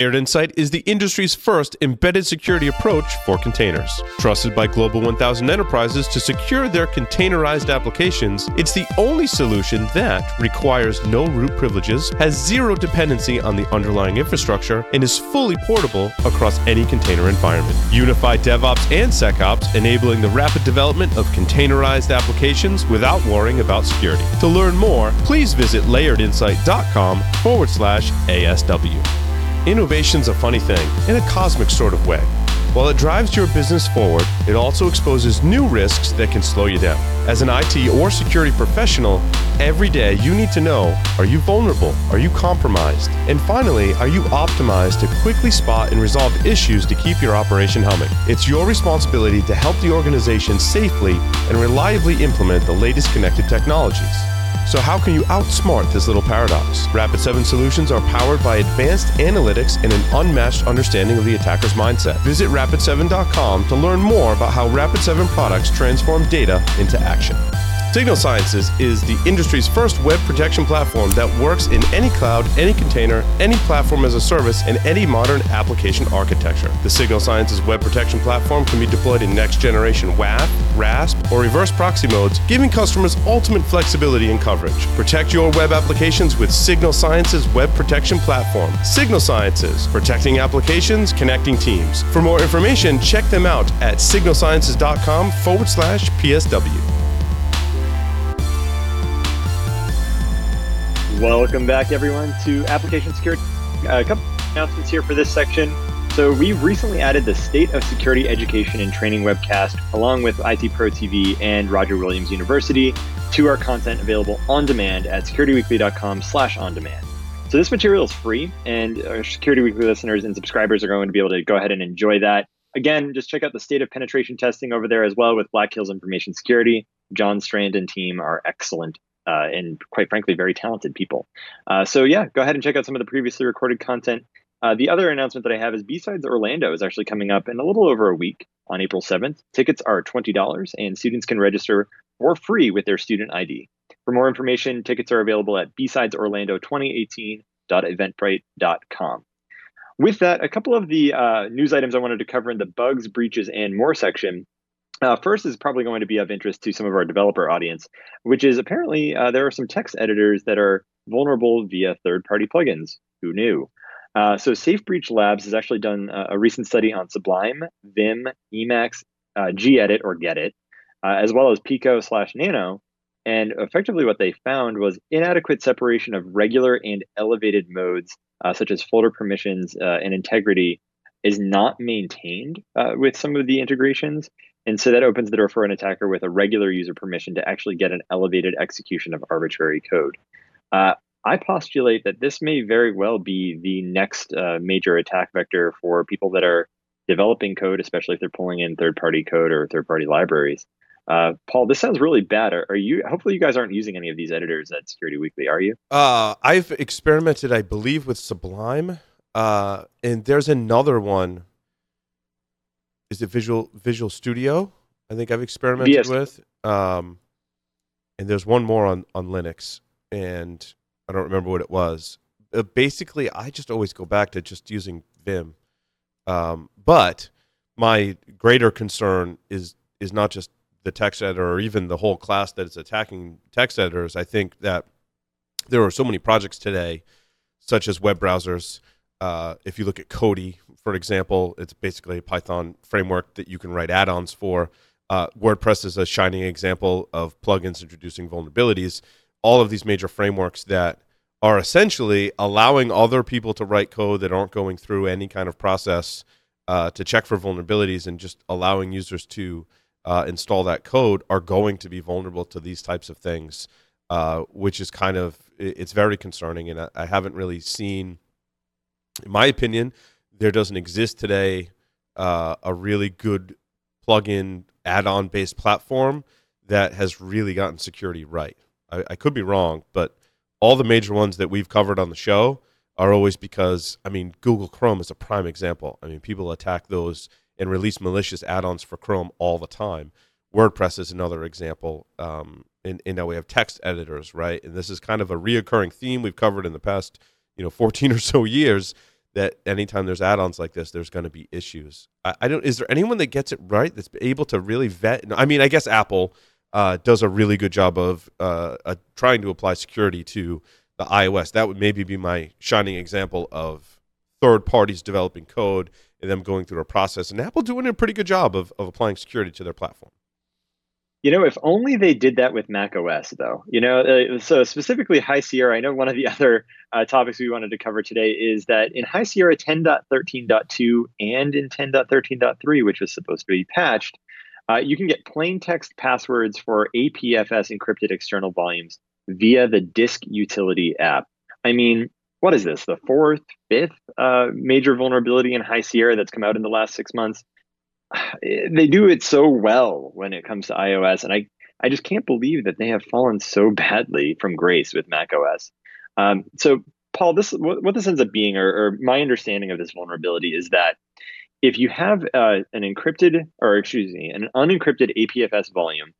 Layered Insight is the industry's first embedded security approach for containers. Trusted by Global 1000 enterprises to secure their containerized applications, it's the only solution that requires no root privileges, has zero dependency on the underlying infrastructure, and is fully portable across any container environment. Unify DevOps and SecOps, enabling the rapid development of containerized applications without worrying about security. To learn more, please visit layeredinsight.com forward slash ASW. Innovation's a funny thing, in a cosmic sort of way. While it drives your business forward, it also exposes new risks that can slow you down. As an IT or security professional, every day you need to know are you vulnerable? Are you compromised? And finally, are you optimized to quickly spot and resolve issues to keep your operation humming? It's your responsibility to help the organization safely and reliably implement the latest connected technologies. So, how can you outsmart this little paradox? Rapid7 solutions are powered by advanced analytics and an unmatched understanding of the attacker's mindset. Visit rapid7.com to learn more about how Rapid7 products transform data into action. Signal Sciences is the industry's first web protection platform that works in any cloud, any container, any platform as a service, and any modern application architecture. The Signal Sciences web protection platform can be deployed in next generation WAF, RASP, or reverse proxy modes, giving customers ultimate flexibility and coverage. Protect your web applications with Signal Sciences web protection platform. Signal Sciences, protecting applications, connecting teams. For more information, check them out at signalsciences.com forward slash PSW. Welcome back, everyone, to Application Security. Uh, a couple announcements here for this section. So, we've recently added the State of Security Education and Training webcast, along with IT Pro TV and Roger Williams University, to our content available on demand at securityweekly.com/slash on demand. So, this material is free, and our Security Weekly listeners and subscribers are going to be able to go ahead and enjoy that. Again, just check out the state of penetration testing over there as well with Black Hills Information Security. John Strand and team are excellent uh, and quite frankly, very talented people. Uh, so yeah, go ahead and check out some of the previously recorded content. Uh, the other announcement that I have is B-Sides Orlando is actually coming up in a little over a week on April 7th. Tickets are $20 and students can register for free with their student ID. For more information, tickets are available at bsidesorlando2018.eventbrite.com. With that, a couple of the uh, news items I wanted to cover in the bugs, breaches, and more section. Uh, first is probably going to be of interest to some of our developer audience, which is apparently uh, there are some text editors that are vulnerable via third-party plugins. Who knew? Uh, so SafeBreach Labs has actually done a, recent study on Sublime, Vim, Emacs, uh, gedit or Gedit, uh, as well as Pico slash Nano. And effectively, what they found was inadequate separation of regular and elevated modes, uh, such as folder permissions and integrity, is not maintained with some of the integrations. And so that opens the door for an attacker with a regular user permission to actually get an elevated execution of arbitrary code. Uh, I postulate that this may very well be the next uh, major attack vector for people that are developing code, especially if they're pulling in third-party code or third-party libraries. Uh, Paul, this sounds really bad. Are, are, you? Hopefully, you guys aren't using any of these editors at Security Weekly, are you? Uh, I've experimented, I believe, with Sublime, uh, and there's another one is it Visual Visual Studio? I think I've experimented with. Um, and there's one more on on Linux, and I don't remember what it was. Uh, basically, I just always go back to just using Vim. Um, but my greater concern is is not just the text editor or even the whole class that is attacking text editors. I think that there are so many projects today, such as web browsers. Uh, if you look at Kodi, for example, it's basically a Python framework that you can write add-ons for. Uh, WordPress is a shining example of plugins introducing vulnerabilities. All of these major frameworks that are essentially allowing other people to write code that aren't going through any kind of process uh, to check for vulnerabilities and just allowing users to uh, install that code are going to be vulnerable to these types of things, uh, which is kind of it's very concerning. And I, I haven't really seen, in my opinion, there doesn't exist today uh, a really good plug-in add-on based platform that has really gotten security right. I, I, could be wrong, but all the major ones that we've covered on the show are always because I mean Google Chrome is a prime example. I mean people attack those and release malicious add-ons for Chrome all the time. WordPress is another example. Um, and, and now we have text editors, right? And this is kind of a reoccurring theme we've covered in the past, you know, 14 or so years that anytime there's add-ons like this, there's going to be issues. I, I, don't. Is there anyone that gets it right that's able to really vet? I mean, I guess Apple uh, does a really good job of uh, uh, trying to apply security to the iOS. That would maybe be my shining example of third parties developing code and them going through a process, and Apple doing a pretty good job of, of applying security to their platform. You know, if only they did that with Mac OS, though. You know, uh, so specifically High Sierra, I know one of the other uh, topics we wanted to cover today is that in High Sierra 10.13.2 and in 10.13.3, which was supposed to be patched, uh, you can get plain text passwords for APFS encrypted external volumes via the disk utility app. I mean, what is this? The fourth, fifth uh, major vulnerability in High Sierra that's come out in the last six months? they do it so well when it comes to iOS, and I I just can't believe that they have fallen so badly from grace with Mac OS. Um, so, Paul, this what, what, this ends up being, or, or, my understanding of this vulnerability is that if you have uh, an encrypted, or excuse me, an unencrypted APFS volume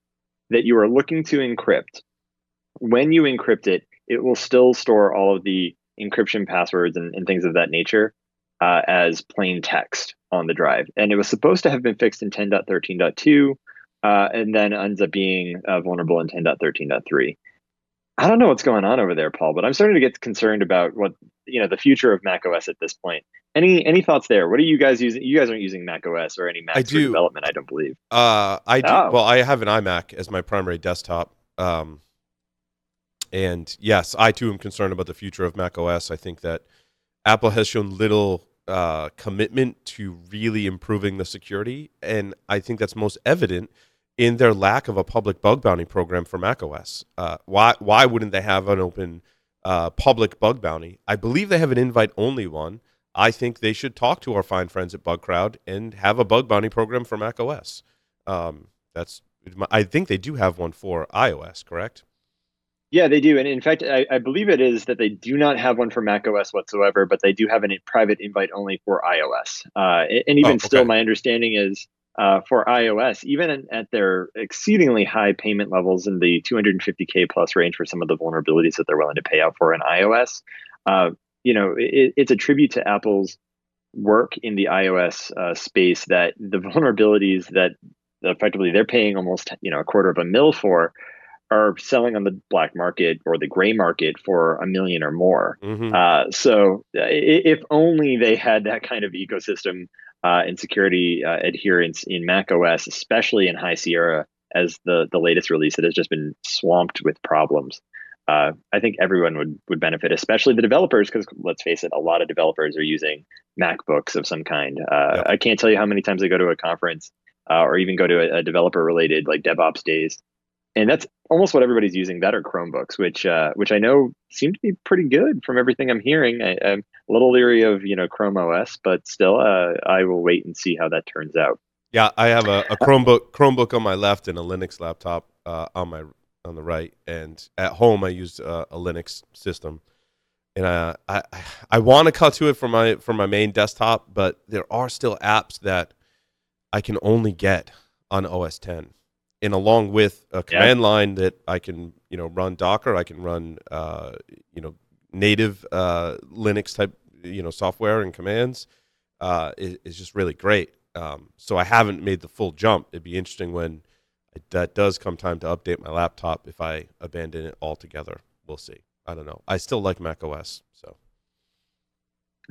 that you are looking to encrypt, when you encrypt it, it will still store all of the encryption passwords and, and things of that nature uh, as plain text on the drive. And it was supposed to have been fixed in 10.13.2 uh, and then ends up being uh, vulnerable in 10.13.3. I don't know what's going on over there, Paul, but I'm starting to get concerned about what you know the future of Mac OS at this point. Any any thoughts there? What are you guys using? You guys aren't using Mac OS or any Mac I do. development, I don't believe. Uh, I do. Oh. Well, I have an iMac as my primary desktop. Um, and yes, I too am concerned about the future of Mac OS. I think that Apple has shown little uh, commitment to really improving the security, and I think that's most evident in their lack of a public bug bounty program for macOS. Uh, why why wouldn't they have an open uh, public bug bounty? I believe they have an invite only one. I think they should talk to our fine friends at BugCrowd and have a bug bounty program for macOS. Um, that's I think they do have one for iOS, correct? Yeah, they do. And in fact, I, I, believe it is that they do not have one for Mac OS whatsoever, but they do have a private invite only for iOS. Uh, and even oh, okay. still, my understanding is uh, for iOS, even at their exceedingly high payment levels in the 250K plus range for some of the vulnerabilities that they're willing to pay out for in iOS, uh, you know, it, it's a tribute to Apple's work in the iOS uh, space that the vulnerabilities that effectively they're paying almost, you know, a quarter of a mil for are selling on the black market or the gray market for a million or more. Mm-hmm. Uh, so if only they had that kind of ecosystem uh, and security uh, adherence in Mac OS, especially in High Sierra, as the the latest release that has just been swamped with problems. Uh, I think everyone would would benefit, especially the developers, because let's face it, a lot of developers are using MacBooks of some kind. Uh, yep. I can't tell you how many times I go to a conference uh, or even go to a, a developer related like DevOps days and that's almost what everybody's using that are chromebooks which uh, which i know seem to be pretty good from everything i'm hearing. I, am a little leery of you know chrome os but still uh, i will wait and see how that turns out. Yeah i have a, a chromebook chromebook on my left and a linux laptop uh, on my on the right. And at home i use uh, a linux system. And uh, I I, I want to cut to it from my for my main desktop, but there are still apps that I can only get on OS 10 and along with a command yeah. line that I can, you know, run Docker, I can run, uh, you know, native uh, Linux type, you know, software and commands, uh, is, is just really great. Um, so I haven't made the full jump. It'd be interesting when it, that does come time to update my laptop if I abandon it altogether. We'll see. I don't know. I still like Mac OS, so.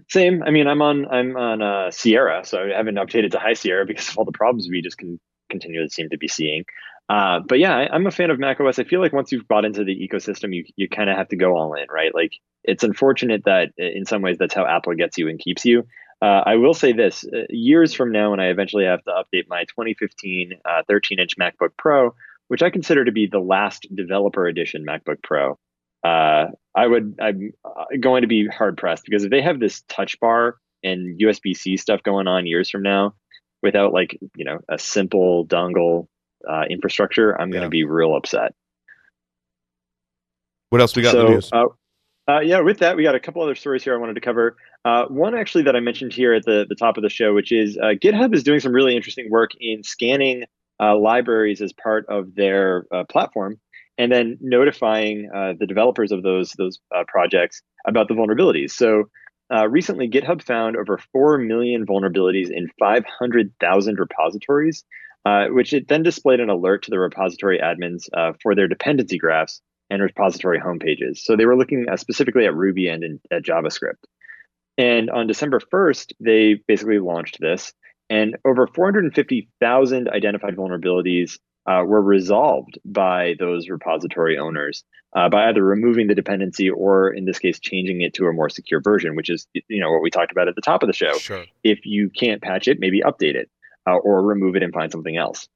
Same. I mean, I'm on I'm on uh, Sierra, so I haven't updated to High Sierra because of all the problems we just can continually seem to be seeing. Uh, but yeah, I, am a fan of macOS. I feel like once you've bought into the ecosystem, you you kind of have to go all in, right? Like it's unfortunate that in some ways that's how Apple gets you and keeps you. Uh, I will say this: uh, years from now, when I eventually have to update my 2015 13-inch uh, MacBook Pro, which I consider to be the last developer edition MacBook Pro, uh, I would I'm uh, going to be hard pressed because if they have this Touch Bar and USB C stuff going on years from now, without like you know a simple dongle uh, infrastructure, I'm going to be real upset. What else we got so, in the news? Uh, uh, yeah, with that, we got a couple other stories here I wanted to cover. Uh, one actually that I mentioned here at the, the top of the show, which is uh, GitHub is doing some really interesting work in scanning uh, libraries as part of their uh, platform, and then notifying uh, the developers of those those projects about the vulnerabilities. So uh, recently GitHub found over 4 million vulnerabilities in 500,000 repositories, uh, which it then displayed an alert to the repository admins uh, for their dependency graphs and repository homepages. So they were looking uh, specifically at Ruby and, and at JavaScript. And on December 1st, they basically launched this, and over 450,000 identified vulnerabilities uh, were resolved by those repository owners uh, by either removing the dependency or, in this case, changing it to a more secure version, which is you know what we talked about at the top of the show. Sure. If you can't patch it, maybe update it uh, or remove it and find something else.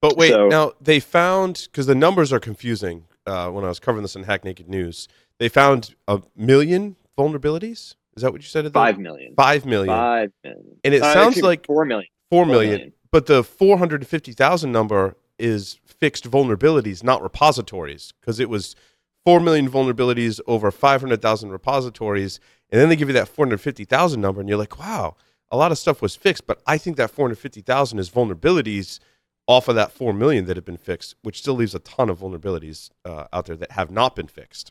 But wait, So- now they found because the numbers are confusing. Uh, when I was covering this in Hack Naked News, they found a million vulnerabilities. Is that what you said? at the- Five million. Five million. Five million. And it Uh, sounds like four million. Four Four million. million. But the 450,000 number is fixed vulnerabilities, not repositories, because it was 4 million vulnerabilities over 500,000 repositories. And then they give you that 450,000 number, and you're like, wow, a lot of stuff was fixed. But I think that 450,000 is vulnerabilities off of that 4 million that have been fixed, which still leaves a ton of vulnerabilities uh, out there that have not been fixed.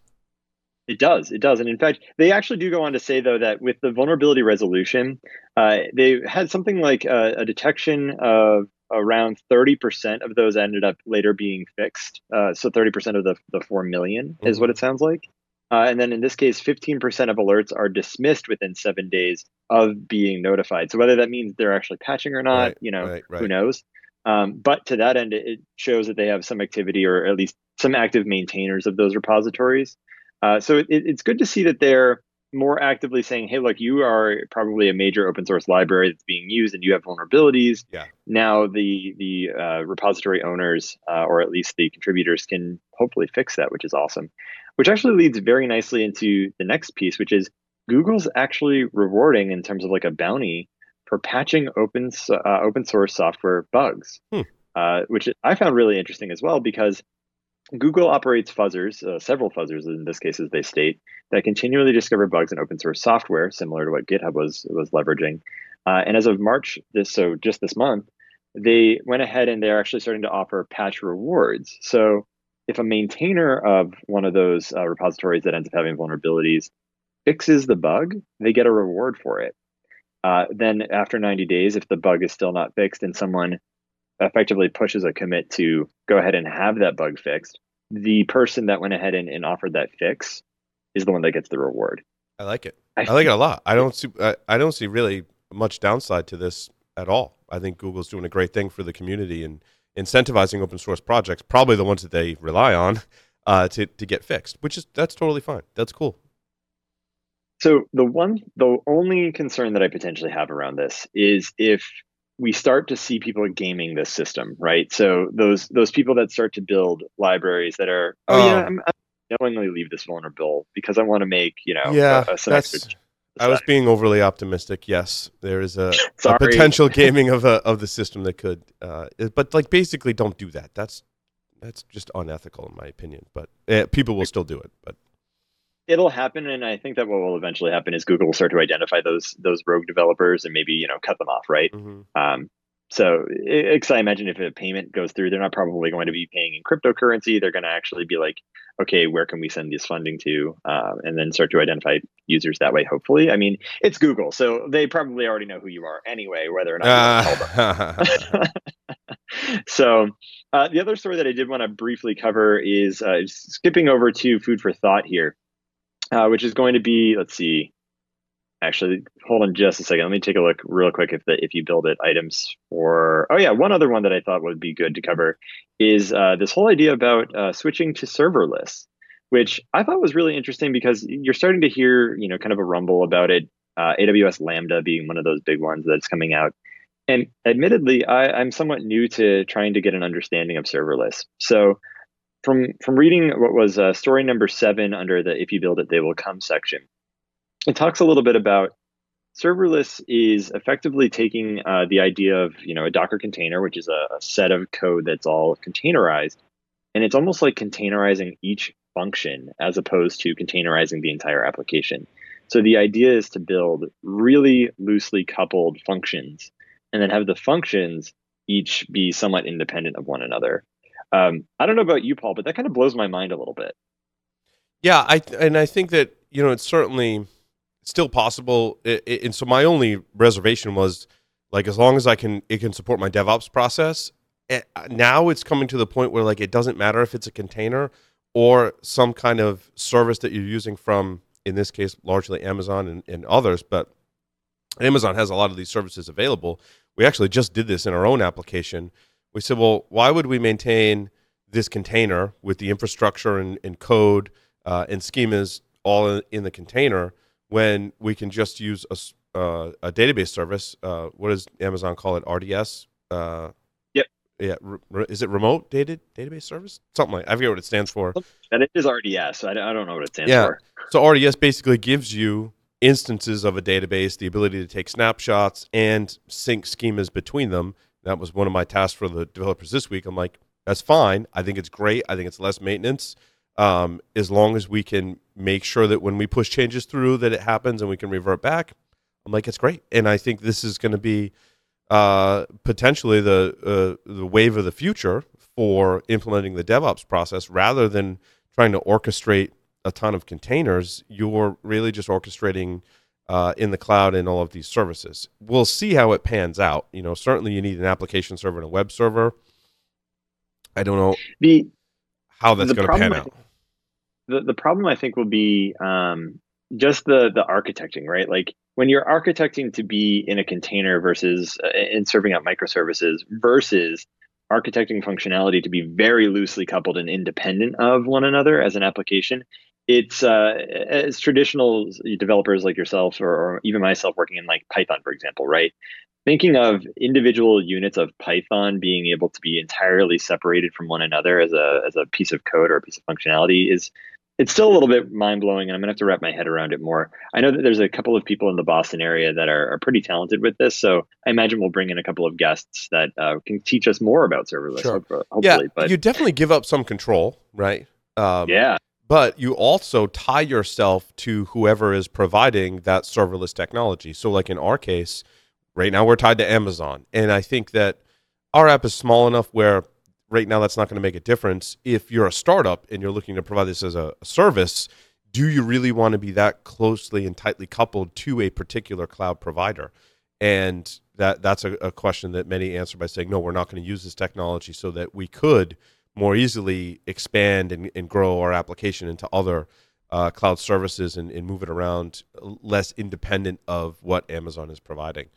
It does. It does. And in fact, they actually do go on to say, though, that with the vulnerability resolution, uh, they had something like a, a detection of around 30% of those ended up later being fixed. Uh, so 30% of the, the 4 million is what it sounds like. Uh, and then in this case, 15% of alerts are dismissed within seven days of being notified. So whether that means they're actually patching or not, Right, you know, right, right. who knows? Um, but to that end, it, it shows that they have some activity or at least some active maintainers of those repositories. Uh, so it, it's good to see that they're more actively saying, "Hey, look, you are probably a major open source library that's being used, and you have vulnerabilities. Yeah. Now the the uh, repository owners, uh, or at least the contributors, can hopefully fix that, which is awesome. Which actually leads very nicely into the next piece, which is Google's actually rewarding in terms of like a bounty for patching open uh, open source software bugs, Hmm. uh, which I found really interesting as well because Google operates fuzzers, uh, several fuzzers in this case, as they state, that continually discover bugs in open source software, similar to what GitHub was was leveraging. Uh, and as of March, this so just this month, they went ahead and they're actually starting to offer patch rewards. So if a maintainer of one of those uh, repositories that ends up having vulnerabilities fixes the bug, they get a reward for it. Uh, then after 90 days, if the bug is still not fixed and someone effectively pushes a commit to go ahead and have that bug fixed, the person that went ahead and, and offered that fix is the one that gets the reward. I like it. I I like it a lot. I don't see. I, I don't see really much downside to this at all. I think Google's doing a great thing for the community and incentivizing open source projects. Probably the ones that they rely on uh, to to get fixed, which is that's totally fine. That's cool. So the one, the only concern that I potentially have around this is if we start to see people gaming this system, right? So those those people that start to build libraries that are, oh, yeah, Oh. I'm, I'm knowingly leave this vulnerable because I want to make you know yeah, a, a, that's. I was being overly optimistic. Yes, there is a, a potential gaming of a, of the system that could, uh, but like basically, don't do that. That's that's just unethical in my opinion. But uh, people will still do it. But it'll happen and i think that what will eventually happen is google will start to identify those those rogue developers and maybe you know cut them off right? Mhm. um, so because i imagine if a payment goes through they're not probably going to be paying in cryptocurrency. They're going to actually be like okay where can we send this funding to? Um, and then start to identify users that way hopefully. I mean it's google so they probably already know who you are anyway whether or not you want tell them. Uh, so uh, the other story that I did want to briefly cover is uh, skipping over to food for thought here, uh, which is going to be let's see. Actually, hold on just a second. Let me take a look real quick if the if you build it items for. Oh yeah, one other one that I thought would be good to cover is uh, this whole idea about uh, switching to serverless, which I thought was really interesting because you're starting to hear you know kind of a rumble about it. Uh, AWS Lambda being one of those big ones that's coming out. And admittedly, I, I'm somewhat new to trying to get an understanding of serverless. So, from from reading what was uh, story number seven under the "If you build it, they will come" section, it talks a little bit about serverless is effectively taking uh, the idea of you know a Docker container, which is a, a set of code that's all containerized, and it's almost like containerizing each function as opposed to containerizing the entire application. So the idea is to build really loosely coupled functions and then have the functions each be somewhat independent of one another. Um, I don't know about you, Paul, but that kind of blows my mind a little bit. Yeah, I and I think that you know it's certainly still possible. it and so my only reservation was like as long as I can, it can support my DevOps process. Eh, now it's coming to the point where like it doesn't matter if it's a container or some kind of service that you're using from, in this case, largely Amazon and, and others, but Amazon has a lot of these services available. We actually just did this in our own application. We said, well, why would we maintain this container with the infrastructure and, and code uh, and schemas all in the container when we can just use a, uh, a database service. Uh, what does Amazon call it? RDS. Uh, yep. Yeah. Re- is it remote data database service? Something like I forget what it stands for. And it is RDS. I, I don't know what it stands yeah. for. So RDS basically gives you instances of a database, the ability to take snapshots and sync schemas between them. That was one of my tasks for the developers this week. I'm like, that's fine. I think it's great. I think it's less maintenance um, as long as we can make sure that when we push changes through that it happens and we can revert back i'm like it's great and i think this is going to be uh, potentially the uh, the wave of the future for implementing the devops process rather than trying to orchestrate a ton of containers you're really just orchestrating uh, in the cloud and all of these services. We'll see how it pans out. You know certainly you need an application server and a web server. I don't know the how that's going to pan out. The, the problem I think will be um, just the the architecting, right? Like when you're architecting to be in a container versus uh, in serving up microservices versus architecting functionality to be very loosely coupled and independent of one another as an application it's uh, as traditional developers like yourself or, or, even myself working in like python for example right thinking of individual units of python being able to be entirely separated from one another as a as a piece of code or a piece of functionality is it's still a little bit mind blowing, and I'm gonna have to wrap my head around it more. I know that there's a couple of people in the Boston area that are, are pretty talented with this, so I imagine we'll bring in a couple of guests that uh, can teach us more about serverless. Sure. hopefully, yeah, but you definitely give up some control, right? Um, yeah, but you also tie yourself to whoever is providing that serverless technology. So, like in our case, right now we're tied to Amazon, and I think that our app is small enough where right now that's not going to make a difference. If you're a startup and you're looking to provide this as a, service, do you really want to be that closely and tightly coupled to a particular cloud provider? And that that's a, a question that many answer by saying, no, we're not going to use this technology so that we could more easily expand and, and grow our application into other uh, cloud services and, and move it around less independent of what Amazon is providing.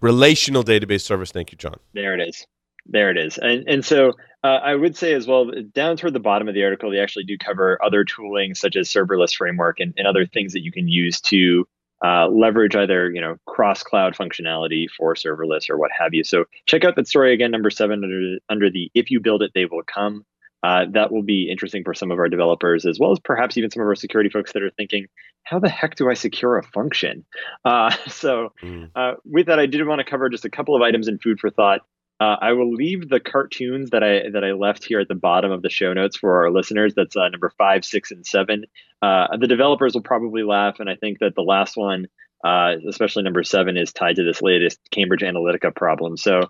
Relational database service. Thank you, John. There it is. There it is. And and so uh, I would say as well, down toward the bottom of the article, they actually do cover other tooling such as serverless framework and, and other things that you can use to uh, leverage either you know cross cloud functionality for serverless or what have you. So check out that story again, number seven under under the if you build it, they will come. Uh, that will be interesting for some of our developers as well as perhaps even some of our security folks that are thinking, how the heck do I secure a function? Uh, so mm. Uh, with that, I did want to cover just a couple of items in food for thought. Uh, I will leave the cartoons that I that I left here at the bottom of the show notes for our listeners. That's uh, number five, six, and seven. Uh, the developers will probably laugh, and I think that the last one, uh, especially number seven, is tied to this latest Cambridge Analytica problem. So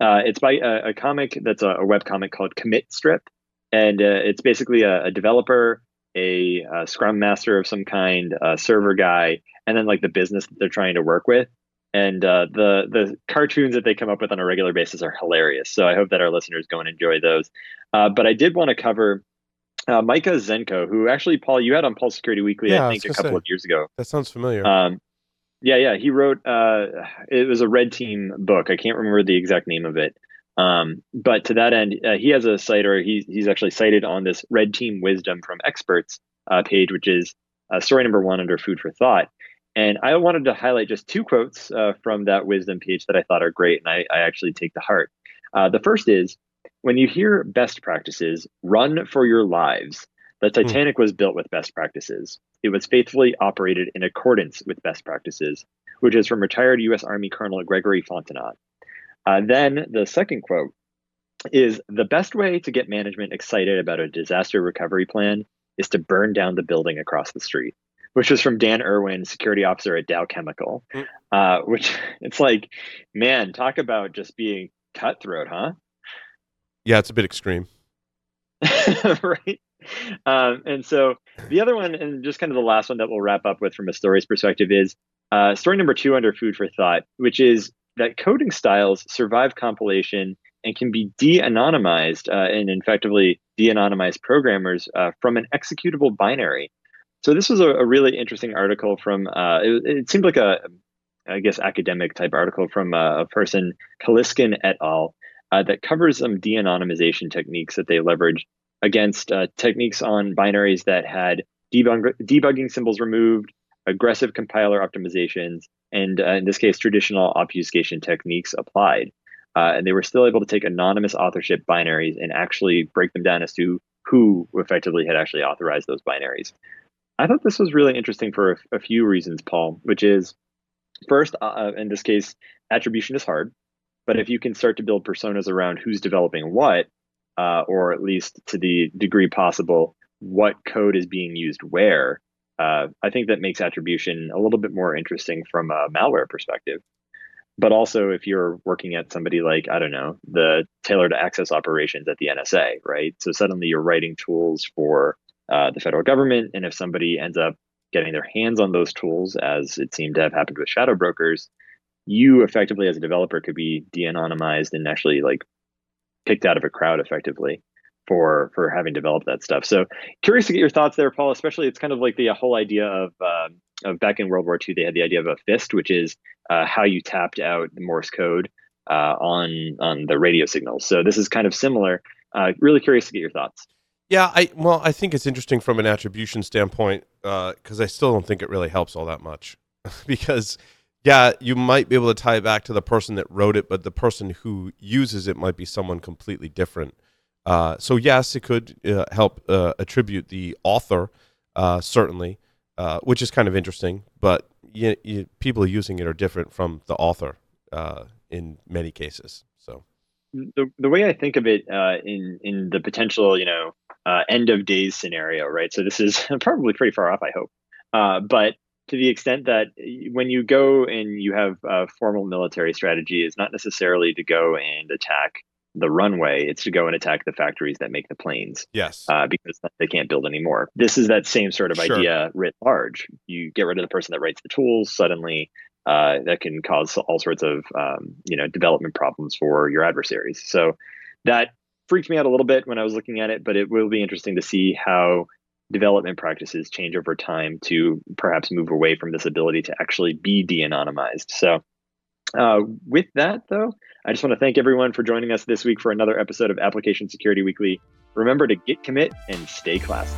uh, it's by a, a, comic that's a, a web comic called CommitStrip, and uh, it's basically a, a developer, a, Scrum master of some kind, a server guy, and then like the business that they're trying to work with and uh, the the cartoons that they come up with on a regular basis are hilarious. So I hope that our listeners go and enjoy those. Uh, but I did want to cover uh, Micah Zenko, who actually Paul you had on Paul's Security Weekly, yeah, I think a couple say, of years ago. That sounds familiar. Um, yeah, yeah, he wrote. Uh, it was a Red Team book. I can't remember the exact name of it. Um, but to that end, uh, he has a site, or he's he's actually cited on this Red Team Wisdom from Experts uh, page, which is story number one under Food for Thought. And I wanted to highlight just two quotes uh, from that wisdom page that I thought are great, and I, I actually take to heart. Uh, the first is when you hear best practices, run for your lives. The hmm. Titanic was built with best practices. It was faithfully operated in accordance with best practices, which is from retired U.S. Army Colonel Gregory Fontenot. Uh, then the second quote is the best way to get management excited about a disaster recovery plan is to burn down the building across the street which was from Dan Erwin, security officer at Dow Chemical. Mm. Uh, which it's like, man, talk about just being cutthroat, huh? Yeah, it's a bit extreme. right. um, and so the other one, and just kind of the last one that we'll wrap up with from a story's perspective, is uh, story number two under food for thought, which is that coding styles survive compilation and can be de-anonymized uh, and effectively de-anonymize programmers uh, from an executable binary. So this was a, a really interesting article from. Uh, it, it, seemed like a, I guess, academic type article from a, a person, Caliskan et al. Uh, that covers some de-anonymization techniques that they leveraged against uh, techniques on binaries that had debug- debugging symbols removed, aggressive compiler optimizations, and uh, in this case, traditional obfuscation techniques applied. Uh, and they were still able to take anonymous authorship binaries and actually break them down as to who effectively had actually authorized those binaries. I thought this was really interesting for a, a few reasons, Paul, which is first, uh, uh, in this case, attribution is hard. But if you can start to build personas around who's developing what, uh, or at least to the degree possible, what code is being used where, uh, I think that makes attribution a little bit more interesting from a malware perspective. But also, if you're working at somebody like, I don't know, the tailored access operations at the NSA, right? So suddenly you're writing tools for uh, the federal government. And if somebody ends up getting their hands on those tools, as it seemed to have happened with shadow brokers, you effectively, as a developer, could be de anonymized and actually like picked out of a crowd effectively for for having developed that stuff. So curious to get your thoughts there, Paul. Especially, it's kind of like the whole idea of uh, of back in World War II, they had the idea of a fist, which is uh, how you tapped out the Morse code uh, on on the radio signals. So this is kind of similar. Uh, really curious to get your thoughts. Yeah, I well, I think it's interesting from an attribution standpoint because uh, I still don't think it really helps all that much because yeah, you might be able to tie it back to the person that wrote it, but the person who uses it might be someone completely different. Uh, so yes, it could uh, help uh, attribute the author, uh, certainly, uh, which is kind of interesting. But you, you, people using it are different from the author in many cases. The the way I think of it uh, in in the potential, you know, uh, end of days scenario, right? So this is probably pretty far off, I hope. Uh, but to the extent that when you go and you have a formal military strategy, is not necessarily to go and attack the runway; it's to go and attack the factories that make the planes. Yes, uh, because they can't build anymore. This is that same sort of sure. idea writ large. You get rid of the person that writes the tools. Suddenly, uh, that can cause all sorts of um, you know development problems for your adversaries. So that freaked me out a little bit when I was looking at it, but it will be interesting to see how development practices change over time to perhaps move away from this ability to actually be de-anonymized. So uh, with that, though, I just want to thank everyone for joining us this week for another episode of Application Security Weekly. Remember to git commit and stay classy.